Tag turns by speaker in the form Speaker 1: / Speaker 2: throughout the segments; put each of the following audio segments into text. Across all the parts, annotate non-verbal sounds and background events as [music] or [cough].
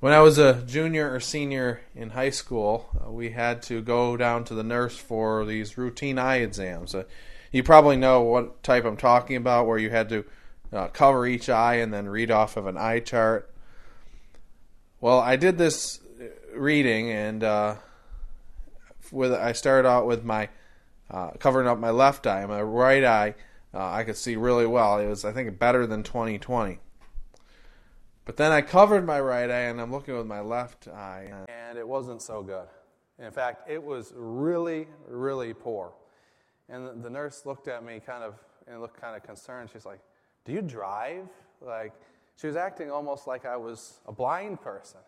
Speaker 1: When I was a junior or senior in high school, uh, we had to go down to the nurse for these routine eye exams. Uh, you probably know what type I'm talking about, where you had to uh, cover each eye and then read off of an eye chart. Well, I did this reading, and uh, with I started out with my uh, covering up my left eye, my right eye. Uh, I could see really well. It was, I think, better than 20/20. But then I covered my right eye and I'm looking with my left eye.
Speaker 2: And it wasn't so good. In fact, it was really, really poor. And the nurse looked at me kind of and looked kind of concerned. She's like, Do you drive? Like, she was acting almost like I was a blind person.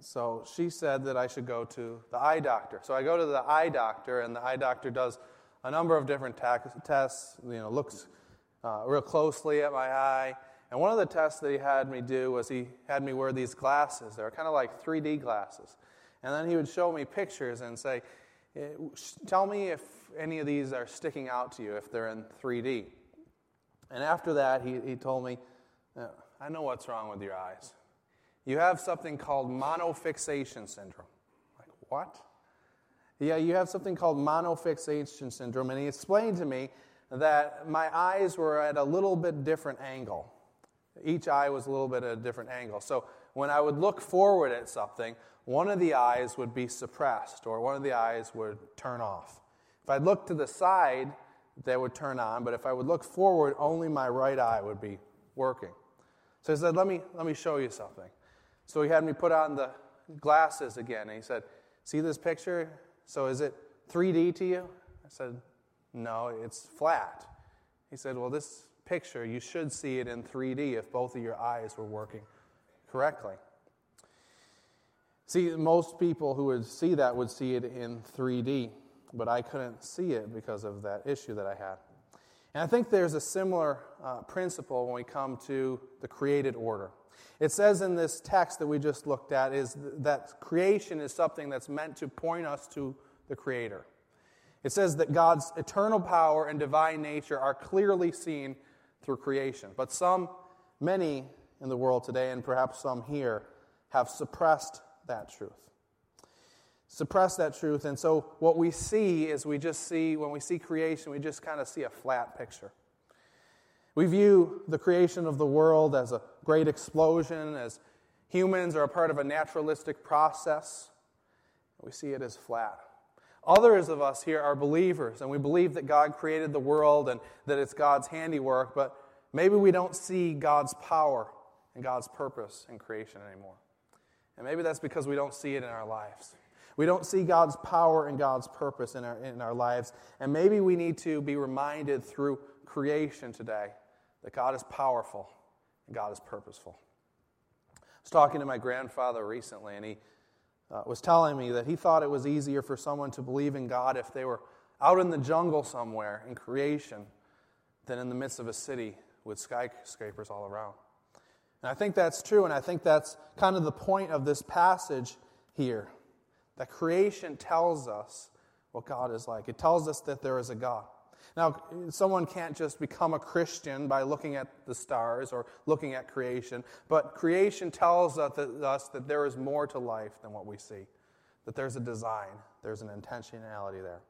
Speaker 2: So she said that I should go to the eye doctor. So I go to the eye doctor, and the eye doctor does a number of different tests, you know, looks uh, real closely at my eye. And one of the tests that he had me do was he had me wear these glasses. They were kind of like 3D glasses. And then he would show me pictures and say, eh, Tell me if any of these are sticking out to you, if they're in 3D. And after that, he, he told me, I know what's wrong with your eyes. You have something called monofixation syndrome. Like, what? Yeah, you have something called monofixation syndrome. And he explained to me that my eyes were at a little bit different angle. Each eye was a little bit at a different angle. So when I would look forward at something, one of the eyes would be suppressed or one of the eyes would turn off. If I looked to the side, they would turn on, but if I would look forward, only my right eye would be working. So he said, Let me, let me show you something. So he had me put on the glasses again, and he said, See this picture? So is it 3D to you? I said, No, it's flat. He said, Well, this picture, you should see it in 3D if both of your eyes were working correctly. See, most people who would see that would see it in 3D, but I couldn't see it because of that issue that I had. And I think there's a similar uh, principle when we come to the created order. It says in this text that we just looked at is that creation is something that's meant to point us to the Creator. It says that God's eternal power and divine nature are clearly seen through creation. But some, many in the world today, and perhaps some here, have suppressed that truth. Suppressed that truth. And so what we see is we just see, when we see creation, we just kind of see a flat picture. We view the creation of the world as a great explosion, as humans are a part of a naturalistic process. We see it as flat. Others of us here are believers, and we believe that God created the world and that it's God's handiwork, but maybe we don't see God's power and God's purpose in creation anymore. And maybe that's because we don't see it in our lives. We don't see God's power and God's purpose in our, in our lives. And maybe we need to be reminded through creation today that God is powerful and God is purposeful. I was talking to my grandfather recently, and he uh, was telling me that he thought it was easier for someone to believe in God if they were out in the jungle somewhere in creation than in the midst of a city with skyscrapers all around. And I think that's true, and I think that's kind of the point of this passage here. That creation tells us what God is like. It tells us that there is a God. Now, someone can't just become a Christian by looking at the stars or looking at creation, but creation tells us that there is more to life than what we see, that there's a design, there's an intentionality there.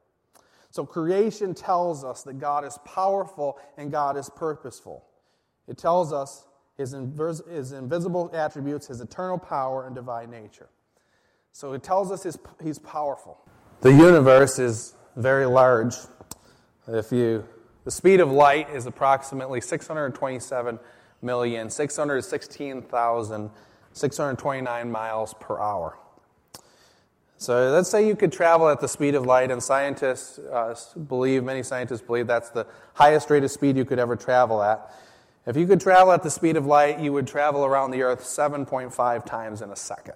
Speaker 2: So, creation tells us that God is powerful and God is purposeful. It tells us his, invis- his invisible attributes, his eternal power, and divine nature. So, it tells us he's powerful. The universe is very large. If you, the speed of light is approximately 627,616,629 miles per hour. So let's say you could travel at the speed of light, and scientists uh, believe, many scientists believe that's the highest rate of speed you could ever travel at. If you could travel at the speed of light, you would travel around the Earth 7.5 times in a second.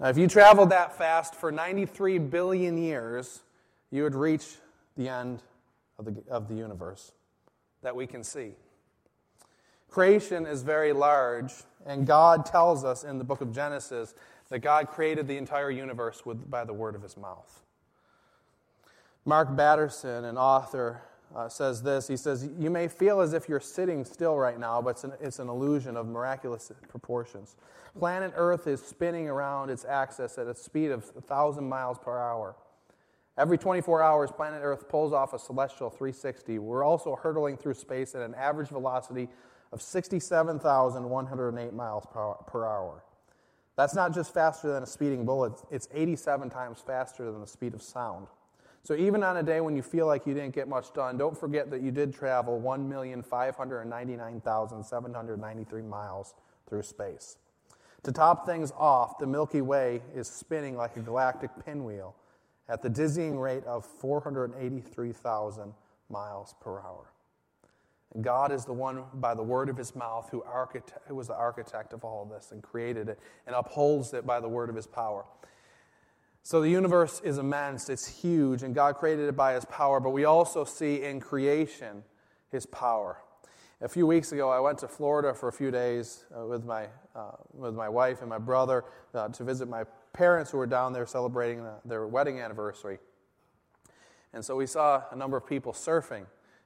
Speaker 2: Now, if you traveled that fast for 93 billion years, you would reach the end of the, of the universe that we can see. Creation is very large, and God tells us in the book of Genesis that God created the entire universe with, by the word of his mouth. Mark Batterson, an author, uh, says this. He says, You may feel as if you're sitting still right now, but it's an, it's an illusion of miraculous proportions. Planet Earth is spinning around its axis at a speed of 1,000 miles per hour. Every 24 hours, planet Earth pulls off a celestial 360. We're also hurtling through space at an average velocity of 67,108 miles per hour. That's not just faster than a speeding bullet, it's 87 times faster than the speed of sound. So even on a day when you feel like you didn't get much done, don't forget that you did travel 1,599,793 miles through space. To top things off, the Milky Way is spinning like a galactic pinwheel at the dizzying rate of 483,000 miles per hour. And God is the one, by the word of his mouth, who, architect, who was the architect of all of this and created it and upholds it by the word of his power. So the universe is immense, it's huge, and God created it by his power, but we also see in creation his power. A few weeks ago, I went to Florida for a few days uh, with, my, uh, with my wife and my brother uh, to visit my parents who were down there celebrating the, their wedding anniversary. And so we saw a number of people surfing.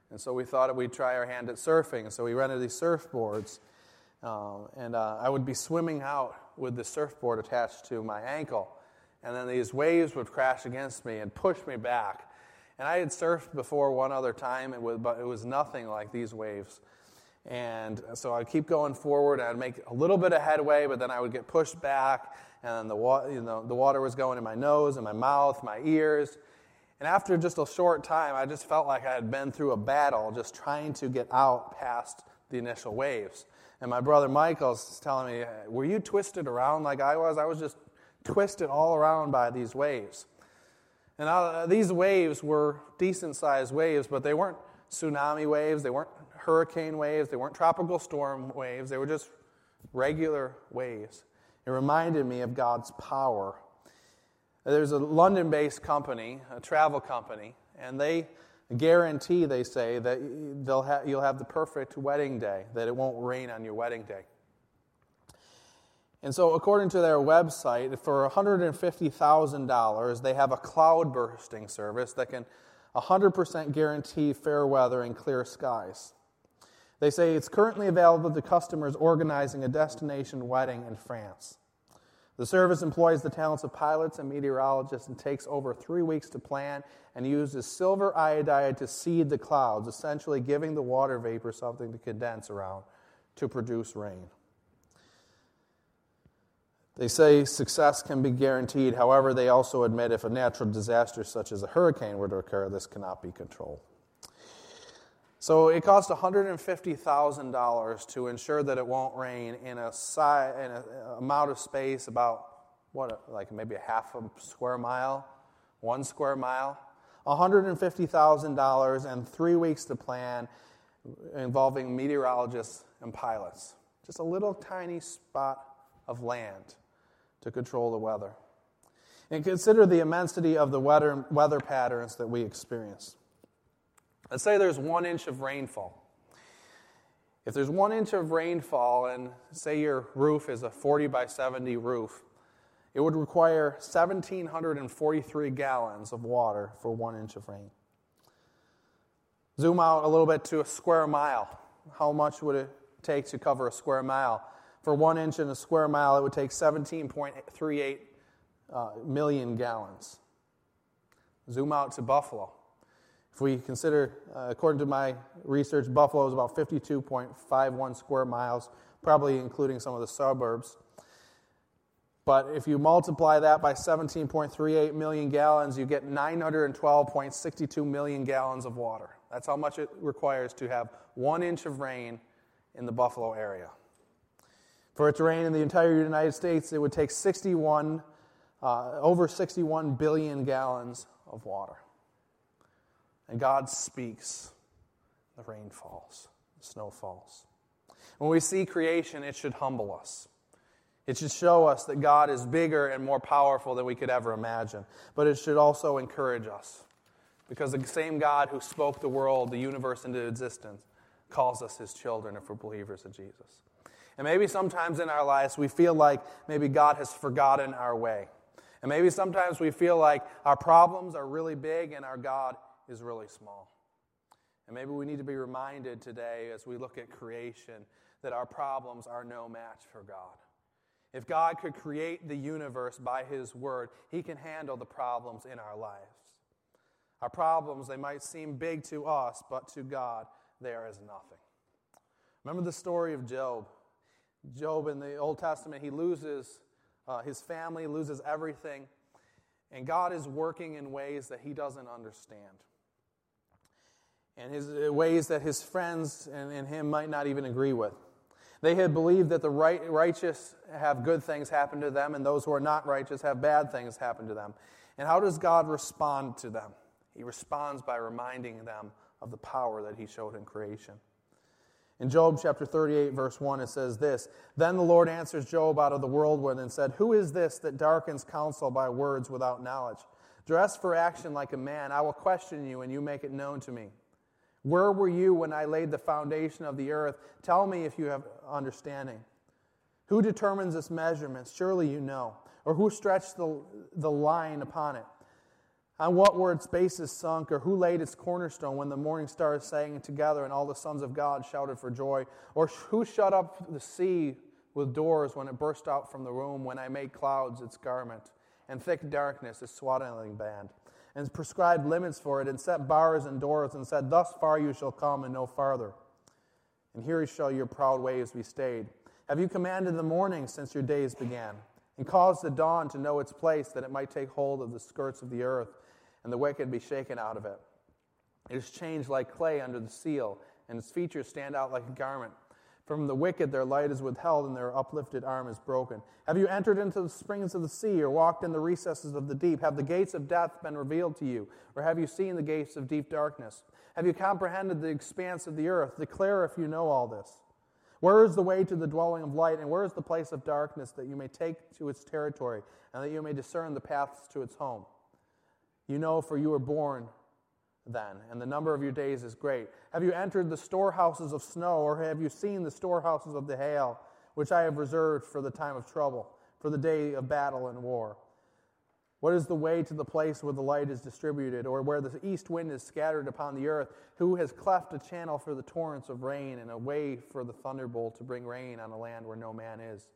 Speaker 2: And so we thought we'd try our hand at surfing. And so we rented these surfboards. Um, and uh, I would be swimming out with the surfboard attached to my ankle. And then these waves would crash against me and push me back. And I had surfed before one other time, it was, but it was nothing like these waves. And so I'd keep going forward. I'd make a little bit of headway, but then I would get pushed back. And the, wa- you know, the water was going in my nose and my mouth, my ears. And after just a short time, I just felt like I had been through a battle just trying to get out past the initial waves. And my brother Michael's telling me, Were you twisted around like I was? I was just twisted all around by these waves. And uh, these waves were decent sized waves, but they weren't tsunami waves, they weren't hurricane waves, they weren't tropical storm waves, they were just regular waves. It reminded me of God's power. There's a London based company, a travel company, and they guarantee, they say, that they'll ha- you'll have the perfect wedding day, that it won't rain on your wedding day. And so, according to their website, for $150,000, they have a cloud bursting service that can 100% guarantee fair weather and clear skies. They say it's currently available to customers organizing a destination wedding in France. The service employs the talents of pilots and meteorologists and takes over three weeks to plan and uses silver iodide to seed the clouds, essentially giving the water vapor something to condense around to produce rain. They say success can be guaranteed. However, they also admit if a natural disaster such as a hurricane were to occur, this cannot be controlled. So it cost $150,000 to ensure that it won't rain in a, si- in a amount of space about, what, like maybe a half a square mile, one square mile. $150,000 and three weeks to plan involving meteorologists and pilots. Just a little tiny spot of land to control the weather. And consider the immensity of the weather, weather patterns that we experience. Let's say there's one inch of rainfall. If there's one inch of rainfall, and say your roof is a 40 by 70 roof, it would require 1,743 gallons of water for one inch of rain. Zoom out a little bit to a square mile. How much would it take to cover a square mile? For one inch in a square mile, it would take 17.38 uh, million gallons. Zoom out to Buffalo. If we consider, uh, according to my research, Buffalo is about 52.51 square miles, probably including some of the suburbs. But if you multiply that by 17.38 million gallons, you get 912.62 million gallons of water. That's how much it requires to have one inch of rain in the Buffalo area. For it to rain in the entire United States, it would take 61, uh, over 61 billion gallons of water. And God speaks, the rain falls, the snow falls. When we see creation, it should humble us. It should show us that God is bigger and more powerful than we could ever imagine. But it should also encourage us. Because the same God who spoke the world, the universe into existence, calls us his children if we're believers of Jesus. And maybe sometimes in our lives we feel like maybe God has forgotten our way. And maybe sometimes we feel like our problems are really big and our God is really small. And maybe we need to be reminded today as we look at creation that our problems are no match for God. If God could create the universe by His Word, He can handle the problems in our lives. Our problems, they might seem big to us, but to God, they are as nothing. Remember the story of Job. Job in the Old Testament, he loses uh, his family, loses everything, and God is working in ways that he doesn't understand. And his uh, ways that his friends and, and him might not even agree with. They had believed that the right, righteous have good things happen to them, and those who are not righteous have bad things happen to them. And how does God respond to them? He responds by reminding them of the power that He showed in creation. In Job chapter 38, verse 1, it says this Then the Lord answers Job out of the whirlwind and said, Who is this that darkens counsel by words without knowledge? Dress for action like a man. I will question you, and you make it known to me. Where were you when I laid the foundation of the earth? Tell me if you have understanding. Who determines its measurements? Surely you know. Or who stretched the, the line upon it? On what were its bases sunk, or who laid its cornerstone when the morning stars sang together and all the sons of God shouted for joy? Or who shut up the sea with doors when it burst out from the womb, when I made clouds its garment, and thick darkness its swaddling band, and prescribed limits for it, and set bars and doors, and said, Thus far you shall come, and no farther. And here shall your proud ways be stayed. Have you commanded the morning since your days began, and caused the dawn to know its place, that it might take hold of the skirts of the earth? and the wicked be shaken out of it. It is changed like clay under the seal, and its features stand out like a garment. From the wicked their light is withheld, and their uplifted arm is broken. Have you entered into the springs of the sea, or walked in the recesses of the deep? Have the gates of death been revealed to you, or have you seen the gates of deep darkness? Have you comprehended the expanse of the earth? Declare if you know all this. Where is the way to the dwelling of light, and where is the place of darkness that you may take to its territory, and that you may discern the paths to its home? You know, for you were born then, and the number of your days is great. Have you entered the storehouses of snow, or have you seen the storehouses of the hail, which I have reserved for the time of trouble, for the day of battle and war? What is the way to the place where the light is distributed, or where the east wind is scattered upon the earth? Who has cleft a channel for the torrents of rain, and a way for the thunderbolt to bring rain on a land where no man is?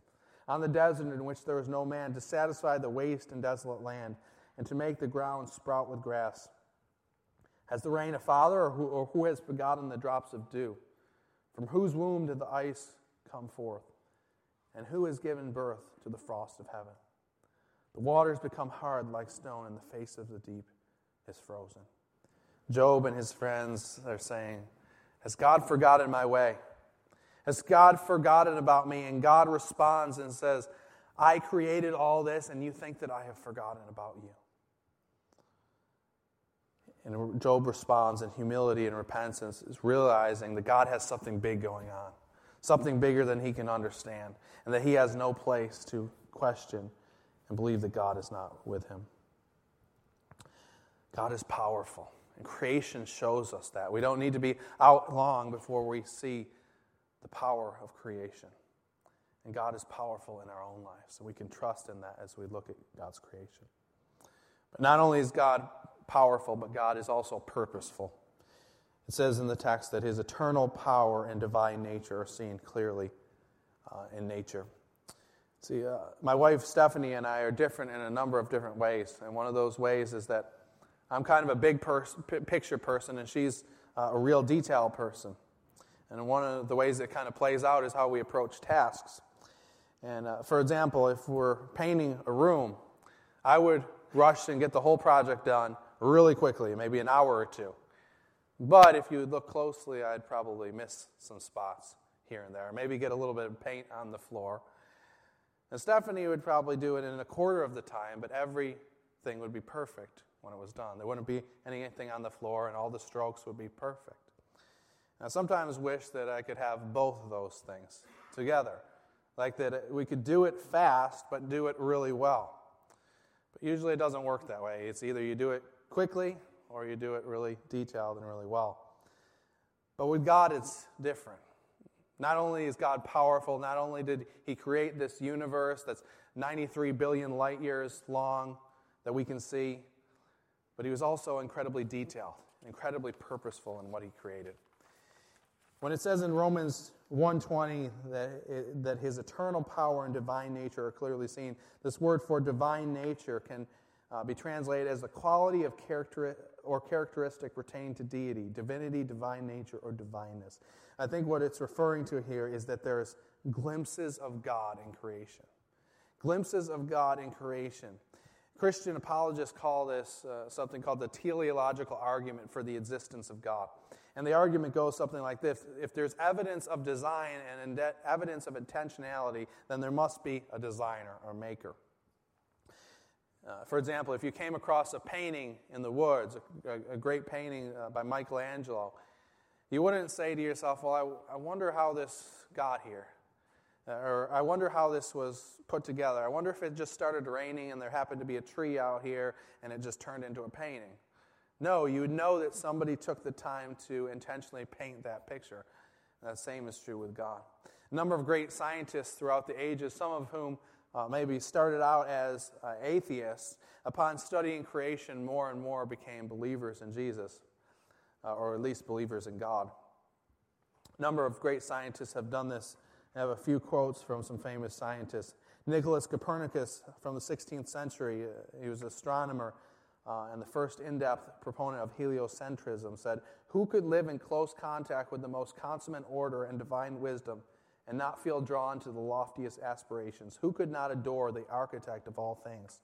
Speaker 2: On the desert in which there is no man, to satisfy the waste and desolate land and to make the ground sprout with grass? Has the rain a father, or who, or who has begotten the drops of dew? From whose womb did the ice come forth? And who has given birth to the frost of heaven? The waters become hard like stone, and the face of the deep is frozen. Job and his friends are saying, Has God forgotten my way? Has God forgotten about me? And God responds and says, I created all this, and you think that I have forgotten about you. And Job responds in humility and repentance, is realizing that God has something big going on, something bigger than he can understand, and that he has no place to question and believe that God is not with him. God is powerful, and creation shows us that. We don't need to be out long before we see the power of creation. And God is powerful in our own lives, so we can trust in that as we look at God's creation. But not only is God powerful, but God is also purposeful. It says in the text that his eternal power and divine nature are seen clearly uh, in nature. See, uh, my wife Stephanie and I are different in a number of different ways. And one of those ways is that I'm kind of a big pers- p- picture person, and she's uh, a real detail person. And one of the ways it kind of plays out is how we approach tasks. And uh, for example, if we're painting a room, I would rush and get the whole project done really quickly, maybe an hour or two. But if you look closely, I'd probably miss some spots here and there, maybe get a little bit of paint on the floor. And Stephanie would probably do it in a quarter of the time, but everything would be perfect when it was done. There wouldn't be anything on the floor, and all the strokes would be perfect. I sometimes wish that I could have both of those things together. Like that uh, we could do it fast, but do it really well. But usually it doesn't work that way. It's either you do it quickly or you do it really detailed and really well. But with God, it's different. Not only is God powerful, not only did He create this universe that's 93 billion light years long that we can see, but He was also incredibly detailed incredibly purposeful in what he created. When it says in Romans 1:20 that, that his eternal power and divine nature are clearly seen, this word for divine nature can uh, be translated as the quality of character or characteristic pertaining to deity, divinity, divine nature, or divineness. I think what it's referring to here is that there's glimpses of God in creation. Glimpses of God in creation. Christian apologists call this uh, something called the teleological argument for the existence of God. And the argument goes something like this If there's evidence of design and evidence of intentionality, then there must be a designer or maker. Uh, for example, if you came across a painting in the woods, a, a great painting uh, by Michelangelo, you wouldn't say to yourself, Well, I, I wonder how this got here. Uh, or I wonder how this was put together. I wonder if it just started raining and there happened to be a tree out here and it just turned into a painting. No, you would know that somebody took the time to intentionally paint that picture. The same is true with God. A number of great scientists throughout the ages, some of whom uh, maybe started out as uh, atheists, upon studying creation, more and more became believers in Jesus, uh, or at least believers in God. A number of great scientists have done this. I have a few quotes from some famous scientists. Nicholas Copernicus from the 16th century, uh, he was an astronomer uh, and the first in depth proponent of heliocentrism, said, Who could live in close contact with the most consummate order and divine wisdom and not feel drawn to the loftiest aspirations? Who could not adore the architect of all things?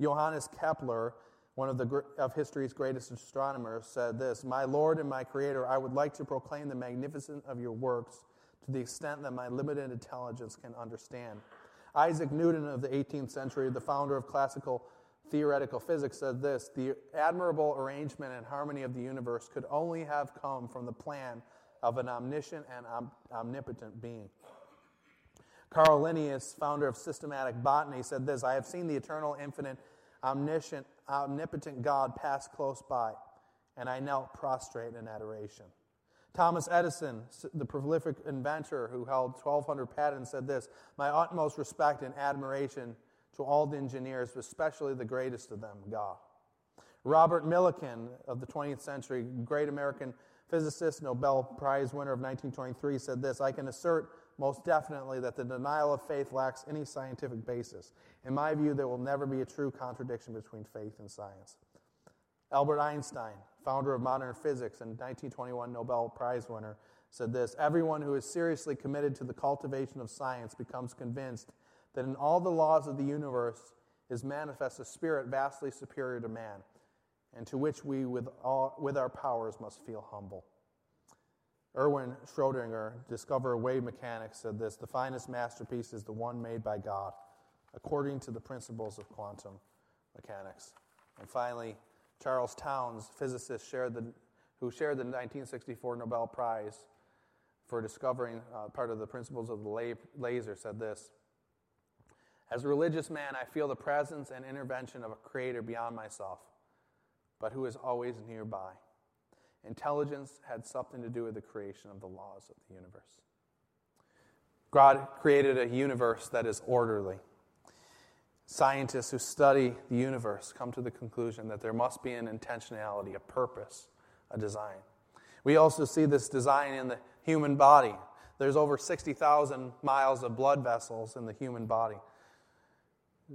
Speaker 2: Johannes Kepler, one of, the, of history's greatest astronomers, said this My Lord and my Creator, I would like to proclaim the magnificence of your works to the extent that my limited intelligence can understand. Isaac Newton of the 18th century, the founder of classical theoretical physics, said this The admirable arrangement and harmony of the universe could only have come from the plan of an omniscient and om- omnipotent being. Carl Linnaeus, founder of systematic botany, said this I have seen the eternal, infinite, omniscient, omnipotent God pass close by, and I knelt prostrate in adoration. Thomas Edison, the prolific inventor who held 1,200 patents, said this My utmost respect and admiration to all the engineers, especially the greatest of them, God. Robert Millikan of the 20th century, great American physicist, Nobel Prize winner of 1923, said this I can assert most definitely that the denial of faith lacks any scientific basis. In my view, there will never be a true contradiction between faith and science. Albert Einstein, founder of modern physics and 1921 Nobel Prize winner, said this Everyone who is seriously committed to the cultivation of science becomes convinced that in all the laws of the universe is manifest a spirit vastly superior to man, and to which we, with, all, with our powers, must feel humble. Erwin Schrödinger, discoverer of wave mechanics, said this The finest masterpiece is the one made by God, according to the principles of quantum mechanics. And finally, Charles Townes, physicist shared the, who shared the 1964 Nobel Prize for discovering uh, part of the principles of the laser, said this as a religious man, I feel the presence and intervention of a creator beyond myself, but who is always nearby. Intelligence had something to do with the creation of the laws of the universe. God created a universe that is orderly. Scientists who study the universe come to the conclusion that there must be an intentionality, a purpose, a design. We also see this design in the human body. There's over 60,000 miles of blood vessels in the human body.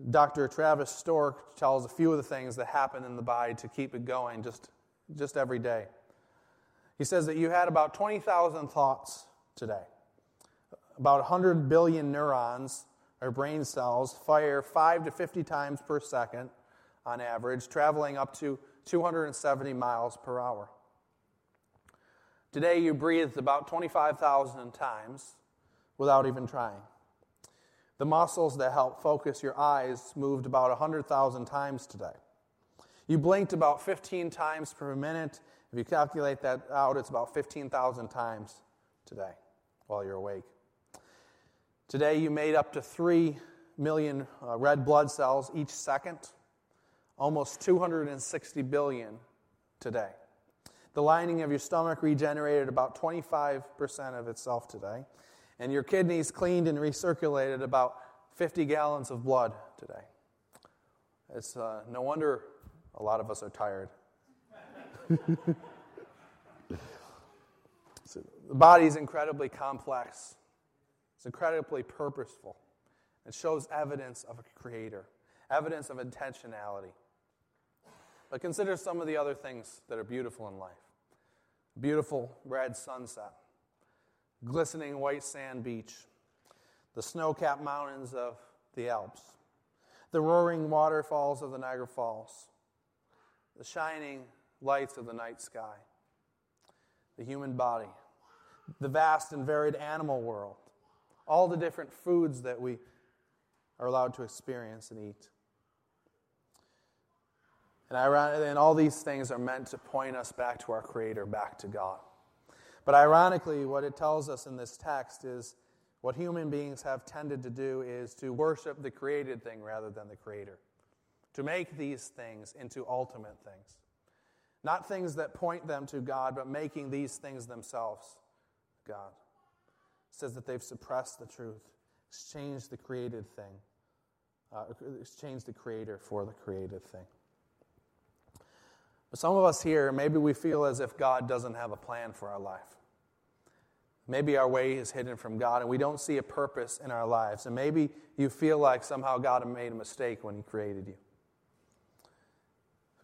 Speaker 2: Dr. Travis Stork tells a few of the things that happen in the body to keep it going just, just every day. He says that you had about 20,000 thoughts today. About 100 billion neurons, or brain cells, fire 5 to 50 times per second on average, traveling up to 270 miles per hour. Today you breathed about 25,000 times without even trying. The muscles that help focus your eyes moved about 100,000 times today. You blinked about 15 times per minute. If you calculate that out, it's about 15,000 times today while you're awake. Today, you made up to 3 million uh, red blood cells each second, almost 260 billion today. The lining of your stomach regenerated about 25% of itself today and your kidneys cleaned and recirculated about 50 gallons of blood today. It's uh, no wonder a lot of us are tired. [laughs] So the body is incredibly complex, it's incredibly purposeful. It shows evidence of a creator, evidence of intentionality. But consider some of the other things that are beautiful in life beautiful red sunset, glistening white sand beach, the snow capped mountains of the Alps, the roaring waterfalls of the Niagara Falls, the shining lights of the night sky, the human body, the vast and varied animal world, all the different foods that we are allowed to experience and eat. And, and all these things are meant to point us back to our Creator, back to God. But ironically, what it tells us in this text is what human beings have tended to do is to worship the created thing rather than the Creator, to make these things into ultimate things. Not things that point them to God, but making these things themselves God. It says that they've suppressed the truth, exchanged the created thing, uh, exchanged the Creator for the created thing. Some of us here, maybe we feel as if God doesn't have a plan for our life. Maybe our way is hidden from God and we don't see a purpose in our lives. And maybe you feel like somehow God made a mistake when He created you.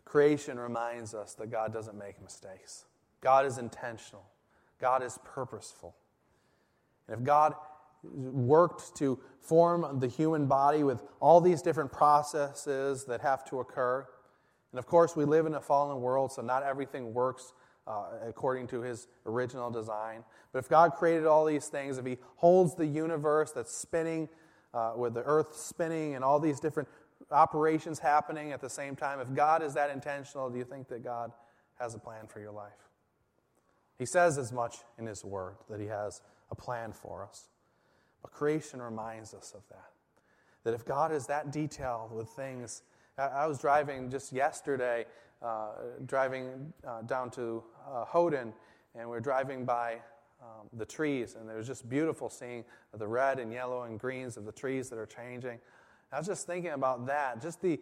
Speaker 2: Creation reminds us that God doesn't make mistakes, God is intentional, God is purposeful. And if God worked to form the human body with all these different processes that have to occur, and of course, we live in a fallen world, so not everything works uh, according to his original design. But if God created all these things, if he holds the universe that's spinning, uh, with the earth spinning and all these different operations happening at the same time, if God is that intentional, do you think that God has a plan for your life? He says as much in his word that he has a plan for us. But creation reminds us of that. That if God is that detailed with things I was driving just yesterday, uh, driving uh, down to uh, and we are driving by um, the trees, and it was just beautiful seeing the red and yellow and greens of the trees that are changing. I was just thinking about that, just the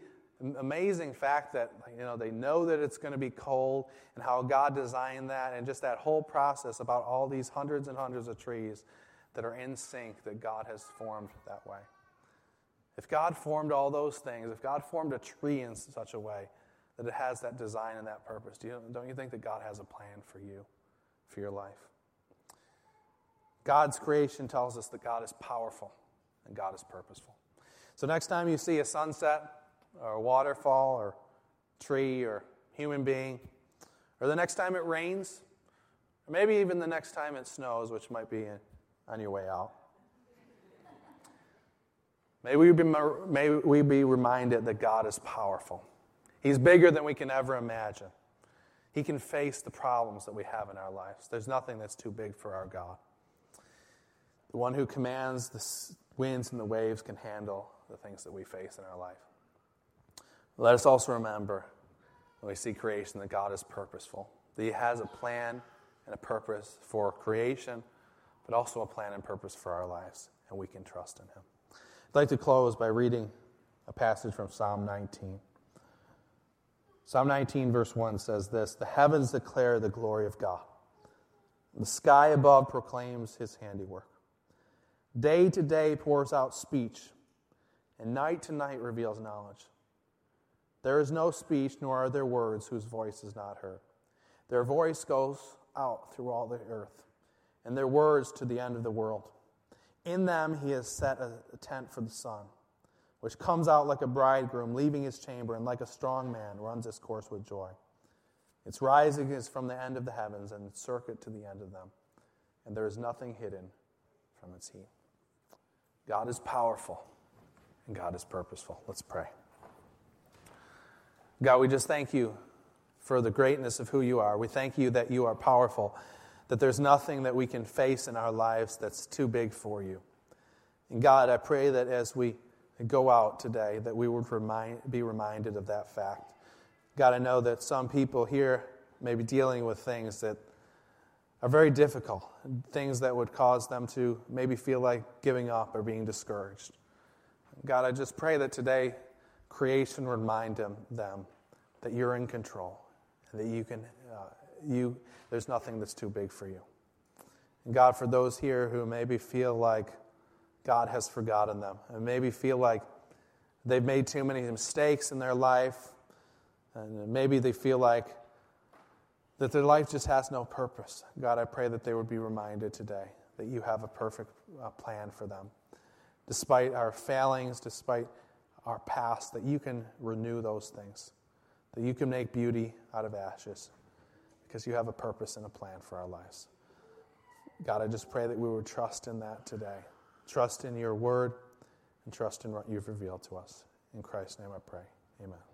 Speaker 2: amazing fact that you know they know that it's going to be cold and how God designed that, and just that whole process about all these hundreds and hundreds of trees that are in sync that God has formed that way. If God formed all those things, if God formed a tree in such a way that it has that design and that purpose, do you, don't you think that God has a plan for you, for your life? God's creation tells us that God is powerful and God is purposeful. So, next time you see a sunset or a waterfall or tree or human being, or the next time it rains, or maybe even the next time it snows, which might be on your way out, May we, be, may we be reminded that God is powerful. He's bigger than we can ever imagine. He can face the problems that we have in our lives. There's nothing that's too big for our God. The one who commands the winds and the waves can handle the things that we face in our life. Let us also remember when we see creation that God is purposeful, that He has a plan and a purpose for creation, but also a plan and purpose for our lives, and we can trust in Him. I'd like to close by reading a passage from Psalm 19. Psalm 19, verse 1 says this The heavens declare the glory of God, the sky above proclaims his handiwork. Day to day pours out speech, and night to night reveals knowledge. There is no speech, nor are there words whose voice is not heard. Their voice goes out through all the earth, and their words to the end of the world. In them he has set a tent for the sun, which comes out like a bridegroom leaving his chamber, and like a strong man runs his course with joy. Its rising is from the end of the heavens, and its circuit to the end of them, and there is nothing hidden from its heat. God is powerful, and God is purposeful. Let's pray. God, we just thank you for the greatness of who you are. We thank you that you are powerful that there's nothing that we can face in our lives that's too big for you. And God, I pray that as we go out today, that we would remind, be reminded of that fact. God, I know that some people here may be dealing with things that are very difficult, things that would cause them to maybe feel like giving up or being discouraged. God, I just pray that today creation remind them, them that you're in control and that you can uh, you, there's nothing that's too big for you. And God, for those here who maybe feel like God has forgotten them, and maybe feel like they've made too many mistakes in their life, and maybe they feel like that their life just has no purpose. God, I pray that they would be reminded today that you have a perfect uh, plan for them. Despite our failings, despite our past, that you can renew those things, that you can make beauty out of ashes, because you have a purpose and a plan for our lives. God, I just pray that we would trust in that today. Trust in your word and trust in what you've revealed to us. In Christ's name I pray. Amen.